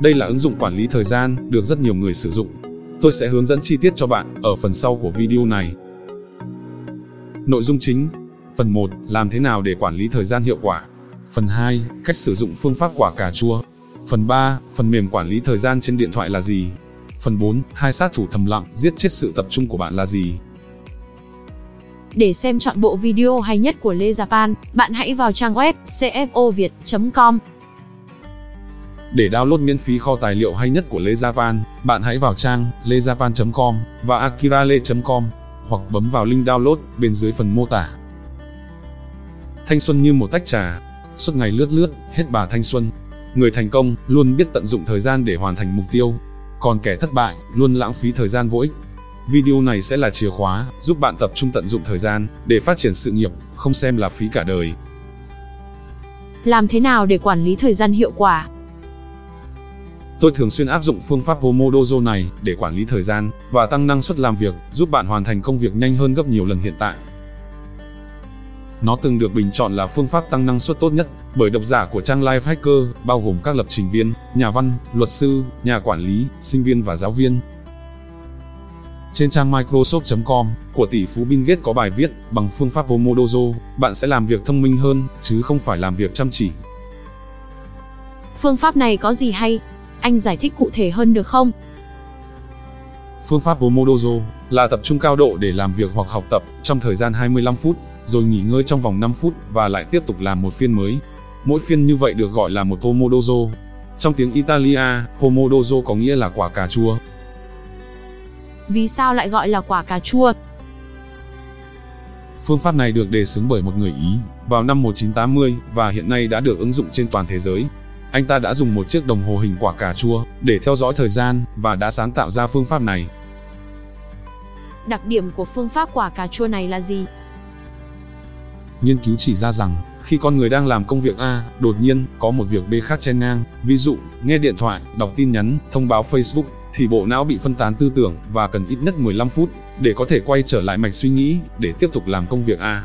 Đây là ứng dụng quản lý thời gian được rất nhiều người sử dụng. Tôi sẽ hướng dẫn chi tiết cho bạn ở phần sau của video này. Nội dung chính Phần 1. Làm thế nào để quản lý thời gian hiệu quả Phần 2. Cách sử dụng phương pháp quả cà chua Phần 3. Phần mềm quản lý thời gian trên điện thoại là gì Phần 4. Hai sát thủ thầm lặng giết chết sự tập trung của bạn là gì Để xem chọn bộ video hay nhất của Lê Japan, bạn hãy vào trang web cfoviet.com. Để download miễn phí kho tài liệu hay nhất của Lê Japan, bạn hãy vào trang lejapan.com và akirale.com hoặc bấm vào link download bên dưới phần mô tả. Thanh xuân như một tách trà, suốt ngày lướt lướt, hết bà thanh xuân. Người thành công luôn biết tận dụng thời gian để hoàn thành mục tiêu, còn kẻ thất bại luôn lãng phí thời gian vô ích. Video này sẽ là chìa khóa giúp bạn tập trung tận dụng thời gian để phát triển sự nghiệp, không xem là phí cả đời. Làm thế nào để quản lý thời gian hiệu quả? Tôi thường xuyên áp dụng phương pháp Pomodoro này để quản lý thời gian và tăng năng suất làm việc, giúp bạn hoàn thành công việc nhanh hơn gấp nhiều lần hiện tại. Nó từng được bình chọn là phương pháp tăng năng suất tốt nhất bởi độc giả của trang Life Hacker, bao gồm các lập trình viên, nhà văn, luật sư, nhà quản lý, sinh viên và giáo viên. Trên trang Microsoft.com của tỷ phú Bill Gates có bài viết, bằng phương pháp Pomodoro, bạn sẽ làm việc thông minh hơn, chứ không phải làm việc chăm chỉ. Phương pháp này có gì hay? Anh giải thích cụ thể hơn được không? Phương pháp Pomodoro là tập trung cao độ để làm việc hoặc học tập trong thời gian 25 phút, rồi nghỉ ngơi trong vòng 5 phút và lại tiếp tục làm một phiên mới. Mỗi phiên như vậy được gọi là một Pomodoro. Trong tiếng Italia, Pomodoro có nghĩa là quả cà chua. Vì sao lại gọi là quả cà chua? Phương pháp này được đề xướng bởi một người Ý vào năm 1980 và hiện nay đã được ứng dụng trên toàn thế giới. Anh ta đã dùng một chiếc đồng hồ hình quả cà chua để theo dõi thời gian và đã sáng tạo ra phương pháp này. Đặc điểm của phương pháp quả cà chua này là gì? Nghiên cứu chỉ ra rằng, khi con người đang làm công việc A, đột nhiên có một việc B khác chen ngang, ví dụ, nghe điện thoại, đọc tin nhắn, thông báo Facebook, thì bộ não bị phân tán tư tưởng và cần ít nhất 15 phút để có thể quay trở lại mạch suy nghĩ để tiếp tục làm công việc A.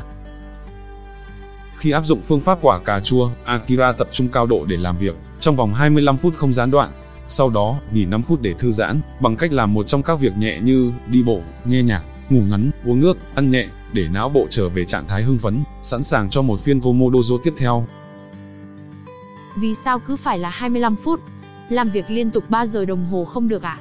Khi áp dụng phương pháp quả cà chua, Akira tập trung cao độ để làm việc trong vòng 25 phút không gián đoạn. Sau đó, nghỉ 5 phút để thư giãn bằng cách làm một trong các việc nhẹ như đi bộ, nghe nhạc, ngủ ngắn, uống nước, ăn nhẹ để não bộ trở về trạng thái hưng phấn, sẵn sàng cho một phiên Pomodoro tiếp theo. Vì sao cứ phải là 25 phút? Làm việc liên tục 3 giờ đồng hồ không được à?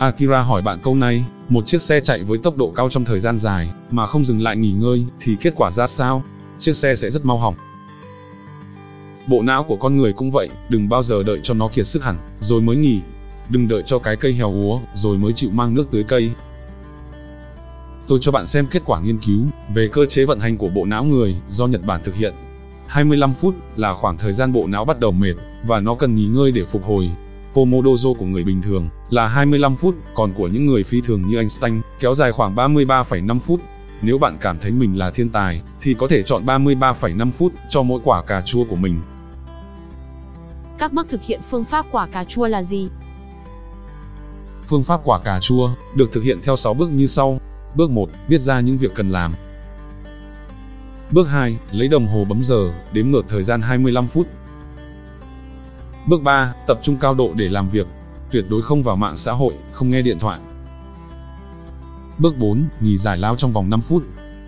Akira hỏi bạn câu này, một chiếc xe chạy với tốc độ cao trong thời gian dài, mà không dừng lại nghỉ ngơi, thì kết quả ra sao? Chiếc xe sẽ rất mau hỏng. Bộ não của con người cũng vậy, đừng bao giờ đợi cho nó kiệt sức hẳn, rồi mới nghỉ. Đừng đợi cho cái cây héo úa, rồi mới chịu mang nước tưới cây. Tôi cho bạn xem kết quả nghiên cứu về cơ chế vận hành của bộ não người do Nhật Bản thực hiện. 25 phút là khoảng thời gian bộ não bắt đầu mệt và nó cần nghỉ ngơi để phục hồi. Pomodoro của người bình thường là 25 phút, còn của những người phi thường như Einstein kéo dài khoảng 33,5 phút. Nếu bạn cảm thấy mình là thiên tài, thì có thể chọn 33,5 phút cho mỗi quả cà chua của mình. Các bước thực hiện phương pháp quả cà chua là gì? Phương pháp quả cà chua được thực hiện theo 6 bước như sau. Bước 1, viết ra những việc cần làm. Bước 2, lấy đồng hồ bấm giờ, đếm ngược thời gian 25 phút. Bước 3, tập trung cao độ để làm việc. Tuyệt đối không vào mạng xã hội, không nghe điện thoại. Bước 4, nghỉ giải lao trong vòng 5 phút.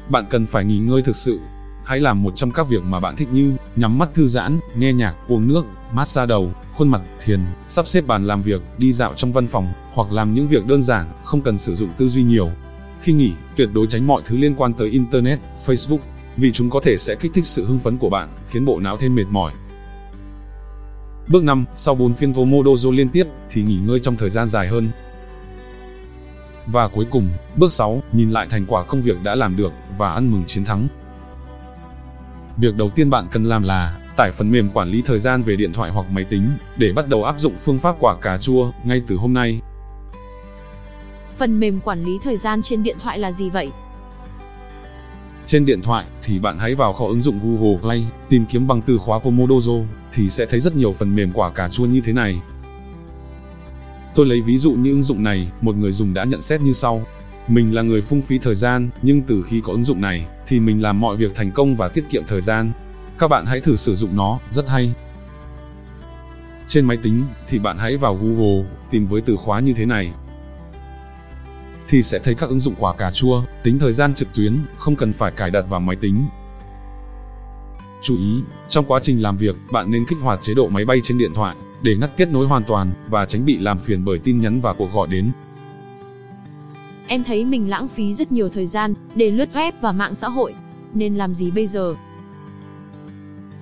Bạn cần phải nghỉ ngơi thực sự. Hãy làm một trong các việc mà bạn thích như nhắm mắt thư giãn, nghe nhạc, uống nước, massage đầu, khuôn mặt, thiền, sắp xếp bàn làm việc, đi dạo trong văn phòng, hoặc làm những việc đơn giản, không cần sử dụng tư duy nhiều. Khi nghỉ, tuyệt đối tránh mọi thứ liên quan tới Internet, Facebook, vì chúng có thể sẽ kích thích sự hưng phấn của bạn, khiến bộ não thêm mệt mỏi. Bước 5, sau 4 phiên Pomodoro liên tiếp, thì nghỉ ngơi trong thời gian dài hơn. Và cuối cùng, bước 6, nhìn lại thành quả công việc đã làm được, và ăn mừng chiến thắng. Việc đầu tiên bạn cần làm là, tải phần mềm quản lý thời gian về điện thoại hoặc máy tính, để bắt đầu áp dụng phương pháp quả cà chua, ngay từ hôm nay. Phần mềm quản lý thời gian trên điện thoại là gì vậy? Trên điện thoại thì bạn hãy vào kho ứng dụng Google Play, tìm kiếm bằng từ khóa Pomodoro thì sẽ thấy rất nhiều phần mềm quả cà chua như thế này. Tôi lấy ví dụ như ứng dụng này, một người dùng đã nhận xét như sau. Mình là người phung phí thời gian, nhưng từ khi có ứng dụng này, thì mình làm mọi việc thành công và tiết kiệm thời gian. Các bạn hãy thử sử dụng nó, rất hay. Trên máy tính thì bạn hãy vào Google, tìm với từ khóa như thế này. Thì sẽ thấy các ứng dụng quả cà chua, tính thời gian trực tuyến, không cần phải cài đặt vào máy tính. Chú ý, trong quá trình làm việc, bạn nên kích hoạt chế độ máy bay trên điện thoại để ngắt kết nối hoàn toàn và tránh bị làm phiền bởi tin nhắn và cuộc gọi đến. Em thấy mình lãng phí rất nhiều thời gian để lướt web và mạng xã hội. Nên làm gì bây giờ?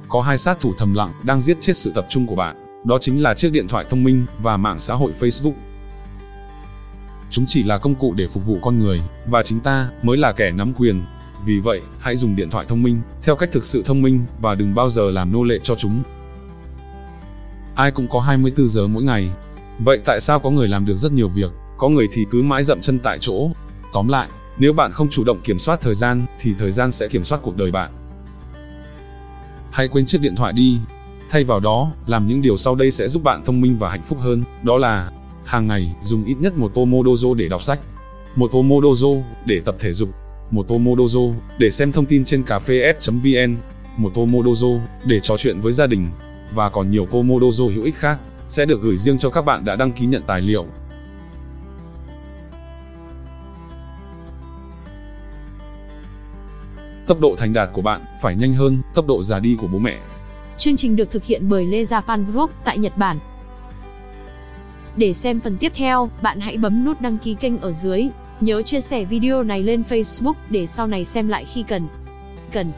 Có hai sát thủ thầm lặng đang giết chết sự tập trung của bạn, đó chính là chiếc điện thoại thông minh và mạng xã hội Facebook. Chúng chỉ là công cụ để phục vụ con người, và chính ta mới là kẻ nắm quyền. Vì vậy, hãy dùng điện thoại thông minh theo cách thực sự thông minh và đừng bao giờ làm nô lệ cho chúng. Ai cũng có 24 giờ mỗi ngày. Vậy tại sao có người làm được rất nhiều việc, có người thì cứ mãi dậm chân tại chỗ? Tóm lại, nếu bạn không chủ động kiểm soát thời gian, thì thời gian sẽ kiểm soát cuộc đời bạn. Hãy quên chiếc điện thoại đi. Thay vào đó, làm những điều sau đây sẽ giúp bạn thông minh và hạnh phúc hơn, đó là hàng ngày dùng ít nhất một Pomodoro để đọc sách, một Pomodoro để tập thể dục, một Pomodoro để xem thông tin trên cafef.vn, một Pomodoro để trò chuyện với gia đình, và còn nhiều Pomodoro hữu ích khác sẽ được gửi riêng cho các bạn đã đăng ký nhận tài liệu. Tốc độ thành đạt của bạn phải nhanh hơn tốc độ già đi của bố mẹ. Chương trình được thực hiện bởi Lê Japan Group tại Nhật Bản. Để xem phần tiếp theo, bạn hãy bấm nút đăng ký kênh ở dưới. Nhớ chia sẻ video này lên Facebook để sau này xem lại khi cần. Cần.